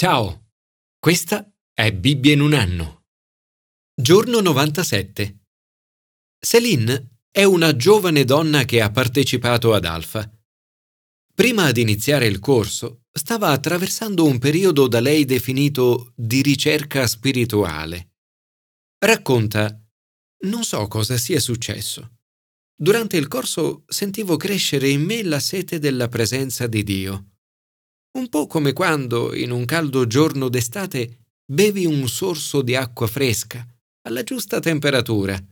Ciao, questa è Bibbia in un anno. Giorno 97. Céline è una giovane donna che ha partecipato ad Alfa. Prima di iniziare il corso, stava attraversando un periodo da lei definito di ricerca spirituale. Racconta, non so cosa sia successo. Durante il corso sentivo crescere in me la sete della presenza di Dio un po' come quando, in un caldo giorno d'estate, bevi un sorso di acqua fresca, alla giusta temperatura,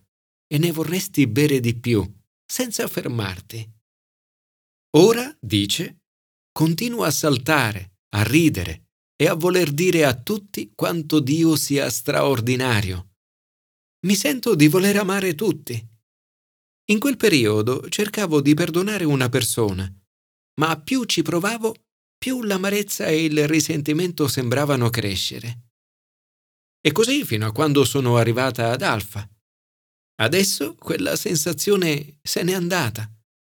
e ne vorresti bere di più, senza fermarti. Ora, dice, continuo a saltare, a ridere e a voler dire a tutti quanto Dio sia straordinario. Mi sento di voler amare tutti. In quel periodo cercavo di perdonare una persona, ma più ci provavo, più l'amarezza e il risentimento sembravano crescere. E così fino a quando sono arrivata ad Alfa. Adesso quella sensazione se n'è andata.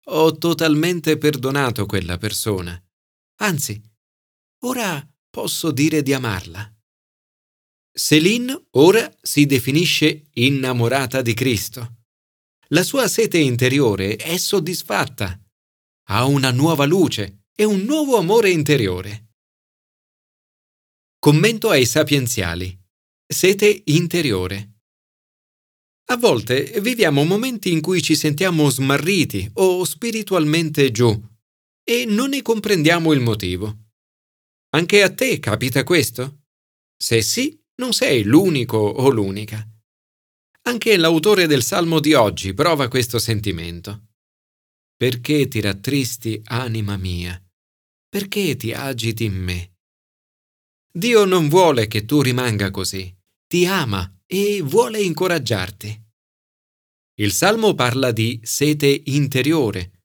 Ho totalmente perdonato quella persona. Anzi, ora posso dire di amarla. Céline ora si definisce innamorata di Cristo. La sua sete interiore è soddisfatta. Ha una nuova luce e un nuovo amore interiore. Commento ai sapienziali. Sete interiore. A volte viviamo momenti in cui ci sentiamo smarriti o spiritualmente giù e non ne comprendiamo il motivo. Anche a te capita questo? Se sì, non sei l'unico o l'unica. Anche l'autore del Salmo di oggi prova questo sentimento. Perché ti rattristi, anima mia? Perché ti agiti in me? Dio non vuole che tu rimanga così, ti ama e vuole incoraggiarti. Il Salmo parla di sete interiore.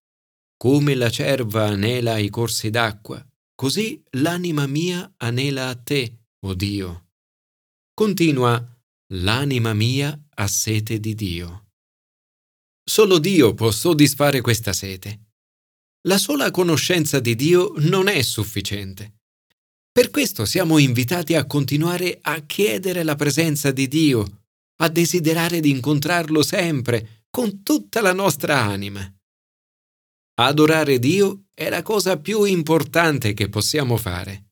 Come la cerva anela ai corsi d'acqua, così l'anima mia anela a te, o oh Dio. Continua, l'anima mia ha sete di Dio. Solo Dio può soddisfare questa sete. La sola conoscenza di Dio non è sufficiente. Per questo siamo invitati a continuare a chiedere la presenza di Dio, a desiderare di incontrarlo sempre, con tutta la nostra anima. Adorare Dio è la cosa più importante che possiamo fare.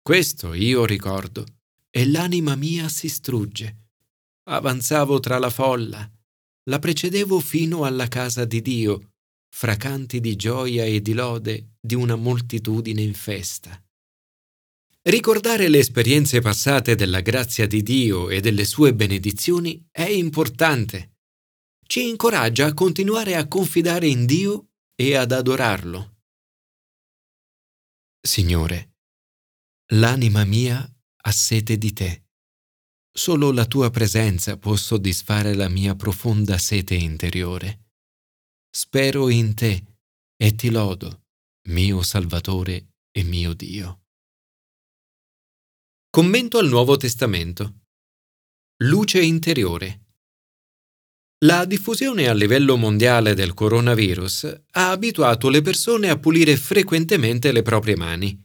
Questo io ricordo, e l'anima mia si strugge. Avanzavo tra la folla, la precedevo fino alla casa di Dio, fra canti di gioia e di lode di una moltitudine in festa. Ricordare le esperienze passate della grazia di Dio e delle sue benedizioni è importante. Ci incoraggia a continuare a confidare in Dio e ad adorarlo. Signore, l'anima mia ha sete di te. Solo la tua presenza può soddisfare la mia profonda sete interiore spero in te e ti lodo, mio Salvatore e mio Dio. Commento al Nuovo Testamento. Luce interiore. La diffusione a livello mondiale del coronavirus ha abituato le persone a pulire frequentemente le proprie mani.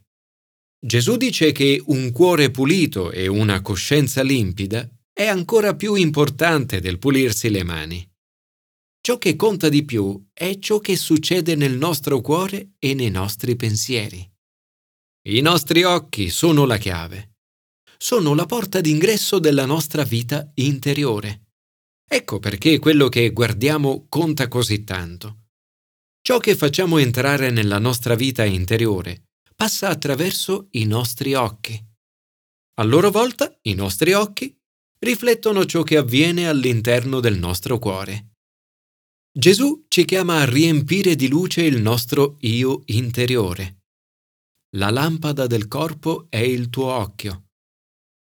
Gesù dice che un cuore pulito e una coscienza limpida è ancora più importante del pulirsi le mani. Ciò che conta di più è ciò che succede nel nostro cuore e nei nostri pensieri. I nostri occhi sono la chiave. Sono la porta d'ingresso della nostra vita interiore. Ecco perché quello che guardiamo conta così tanto. Ciò che facciamo entrare nella nostra vita interiore passa attraverso i nostri occhi. A loro volta, i nostri occhi riflettono ciò che avviene all'interno del nostro cuore. Gesù ci chiama a riempire di luce il nostro io interiore. La lampada del corpo è il tuo occhio.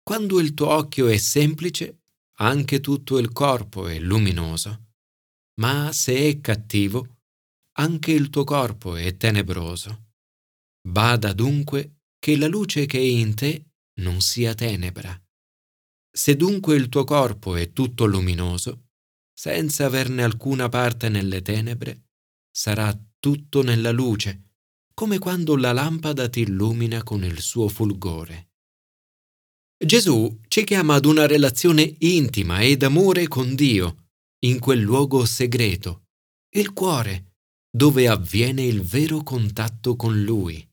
Quando il tuo occhio è semplice, anche tutto il corpo è luminoso. Ma se è cattivo, anche il tuo corpo è tenebroso. Bada dunque che la luce che è in te non sia tenebra. Se dunque il tuo corpo è tutto luminoso, senza averne alcuna parte nelle tenebre, sarà tutto nella luce, come quando la lampada ti illumina con il suo fulgore. Gesù ci chiama ad una relazione intima e d'amore con Dio, in quel luogo segreto, il cuore, dove avviene il vero contatto con Lui.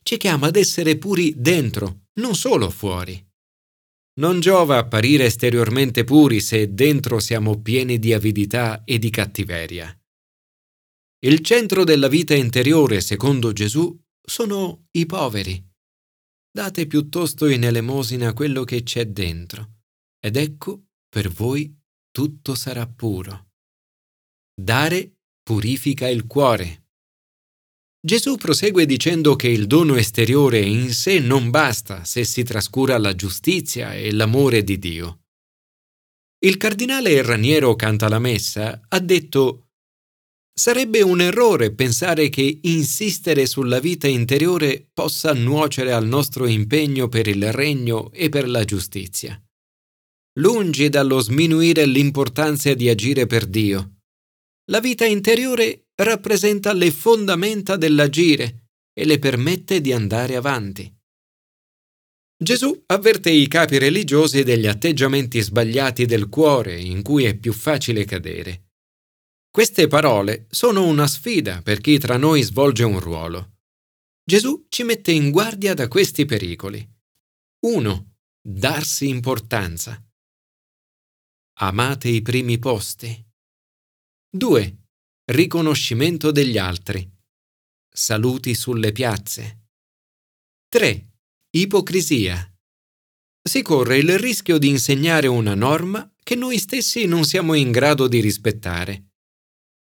Ci chiama ad essere puri dentro, non solo fuori. Non giova apparire esteriormente puri se dentro siamo pieni di avidità e di cattiveria. Il centro della vita interiore, secondo Gesù, sono i poveri date piuttosto in elemosina quello che c'è dentro, ed ecco, per voi tutto sarà puro. Dare purifica il cuore. Gesù prosegue dicendo che il dono esteriore in sé non basta se si trascura la giustizia e l'amore di Dio. Il cardinale Raniero Canta la Messa ha detto Sarebbe un errore pensare che insistere sulla vita interiore possa nuocere al nostro impegno per il regno e per la giustizia. Lungi dallo sminuire l'importanza di agire per Dio. La vita interiore rappresenta le fondamenta dell'agire e le permette di andare avanti. Gesù avverte i capi religiosi degli atteggiamenti sbagliati del cuore in cui è più facile cadere queste parole sono una sfida per chi tra noi svolge un ruolo. Gesù ci mette in guardia da questi pericoli. 1. Darsi importanza. Amate i primi posti. 2. Riconoscimento degli altri. Saluti sulle piazze. 3. Ipocrisia. Si corre il rischio di insegnare una norma che noi stessi non siamo in grado di rispettare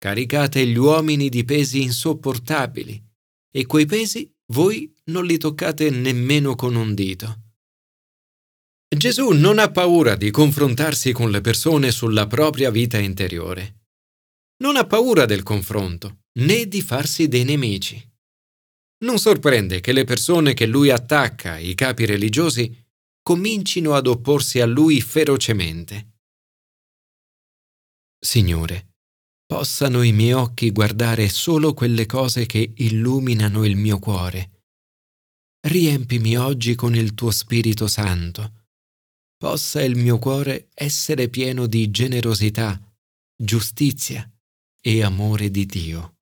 caricate gli uomini di pesi insopportabili e quei pesi voi non li toccate nemmeno con un dito. Gesù non ha paura di confrontarsi con le persone sulla propria vita interiore. Non ha paura del confronto, né di farsi dei nemici. Non sorprende che le persone che lui attacca, i capi religiosi, comincino ad opporsi a lui ferocemente. Signore, possano i miei occhi guardare solo quelle cose che illuminano il mio cuore. Riempimi oggi con il tuo Spirito Santo. Possa il mio cuore essere pieno di generosità, giustizia e amore di Dio.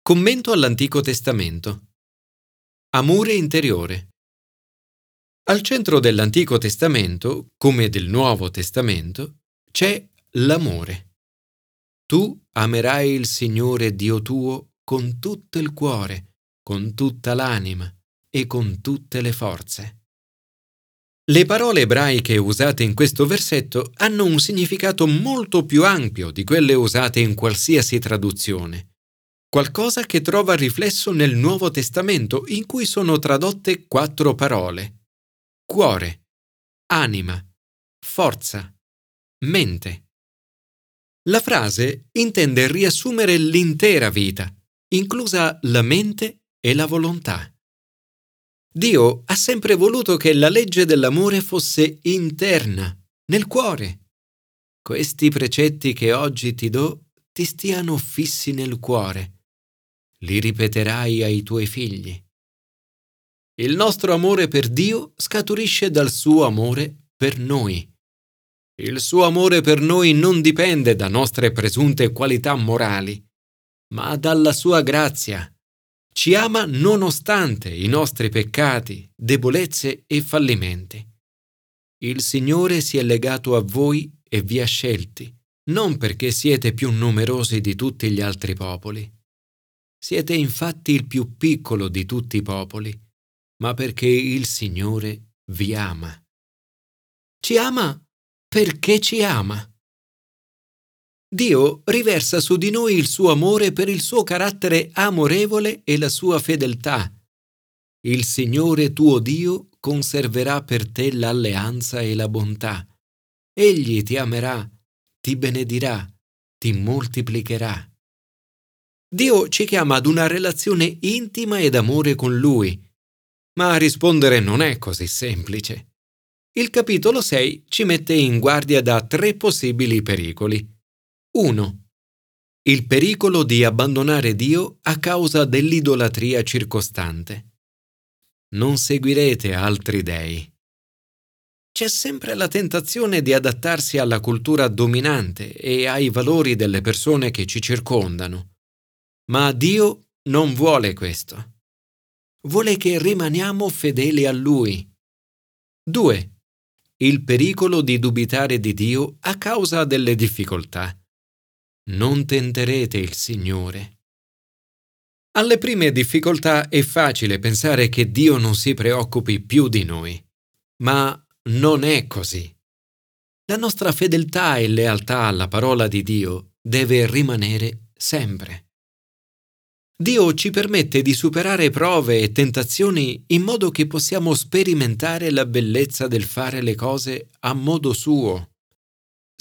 Commento all'Antico Testamento. Amore interiore. Al centro dell'Antico Testamento, come del Nuovo Testamento, c'è l'amore. Tu amerai il Signore Dio tuo con tutto il cuore, con tutta l'anima e con tutte le forze. Le parole ebraiche usate in questo versetto hanno un significato molto più ampio di quelle usate in qualsiasi traduzione, qualcosa che trova riflesso nel Nuovo Testamento in cui sono tradotte quattro parole. Cuore, anima, forza, mente. La frase intende riassumere l'intera vita, inclusa la mente e la volontà. Dio ha sempre voluto che la legge dell'amore fosse interna, nel cuore. Questi precetti che oggi ti do ti stiano fissi nel cuore. Li ripeterai ai tuoi figli. Il nostro amore per Dio scaturisce dal suo amore per noi. Il suo amore per noi non dipende da nostre presunte qualità morali, ma dalla sua grazia. Ci ama nonostante i nostri peccati, debolezze e fallimenti. Il Signore si è legato a voi e vi ha scelti, non perché siete più numerosi di tutti gli altri popoli. Siete infatti il più piccolo di tutti i popoli, ma perché il Signore vi ama. Ci ama perché ci ama. Dio riversa su di noi il suo amore per il suo carattere amorevole e la sua fedeltà. Il Signore tuo Dio conserverà per te l'alleanza e la bontà. Egli ti amerà, ti benedirà, ti moltiplicherà. Dio ci chiama ad una relazione intima e d'amore con Lui, ma rispondere non è così semplice. Il capitolo 6 ci mette in guardia da tre possibili pericoli. 1. Il pericolo di abbandonare Dio a causa dell'idolatria circostante. non seguirete altri dei. C'è sempre la tentazione di adattarsi alla cultura dominante e ai valori delle persone che ci circondano. Ma Dio non vuole questo. Vuole che rimaniamo fedeli a Lui. 2. Il pericolo di dubitare di Dio a causa delle difficoltà. Non tenterete il Signore. Alle prime difficoltà è facile pensare che Dio non si preoccupi più di noi, ma non è così. La nostra fedeltà e lealtà alla parola di Dio deve rimanere sempre. Dio ci permette di superare prove e tentazioni in modo che possiamo sperimentare la bellezza del fare le cose a modo suo.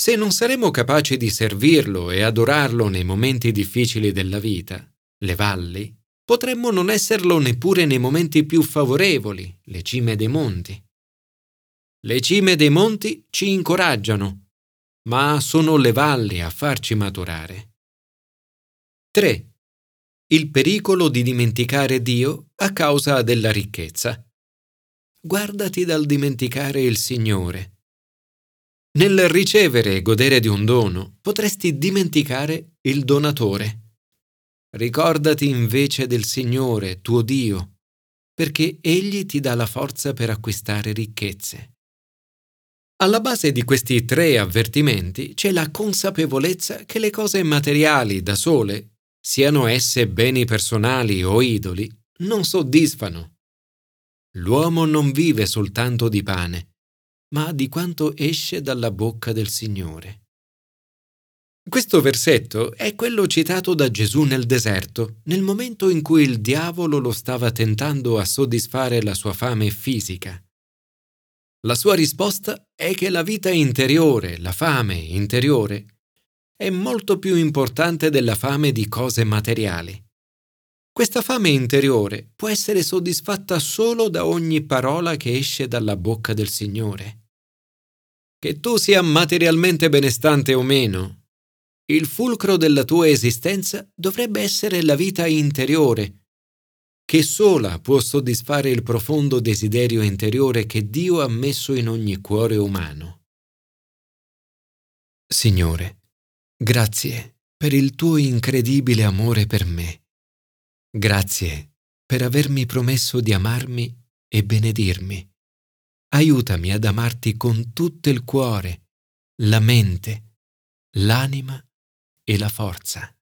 Se non saremo capaci di servirlo e adorarlo nei momenti difficili della vita, le valli, potremmo non esserlo neppure nei momenti più favorevoli, le cime dei monti. Le cime dei monti ci incoraggiano, ma sono le valli a farci maturare. 3. Il pericolo di dimenticare Dio a causa della ricchezza. Guardati dal dimenticare il Signore. Nel ricevere e godere di un dono potresti dimenticare il donatore. Ricordati invece del Signore, tuo Dio, perché Egli ti dà la forza per acquistare ricchezze. Alla base di questi tre avvertimenti c'è la consapevolezza che le cose materiali da sole, siano esse beni personali o idoli, non soddisfano. L'uomo non vive soltanto di pane, ma di quanto esce dalla bocca del Signore. Questo versetto è quello citato da Gesù nel deserto, nel momento in cui il diavolo lo stava tentando a soddisfare la sua fame fisica. La sua risposta è che la vita interiore, la fame interiore, è molto più importante della fame di cose materiali. Questa fame interiore può essere soddisfatta solo da ogni parola che esce dalla bocca del Signore. Che tu sia materialmente benestante o meno, il fulcro della tua esistenza dovrebbe essere la vita interiore, che sola può soddisfare il profondo desiderio interiore che Dio ha messo in ogni cuore umano. Signore, grazie per il tuo incredibile amore per me. Grazie per avermi promesso di amarmi e benedirmi. Aiutami ad amarti con tutto il cuore, la mente, l'anima e la forza.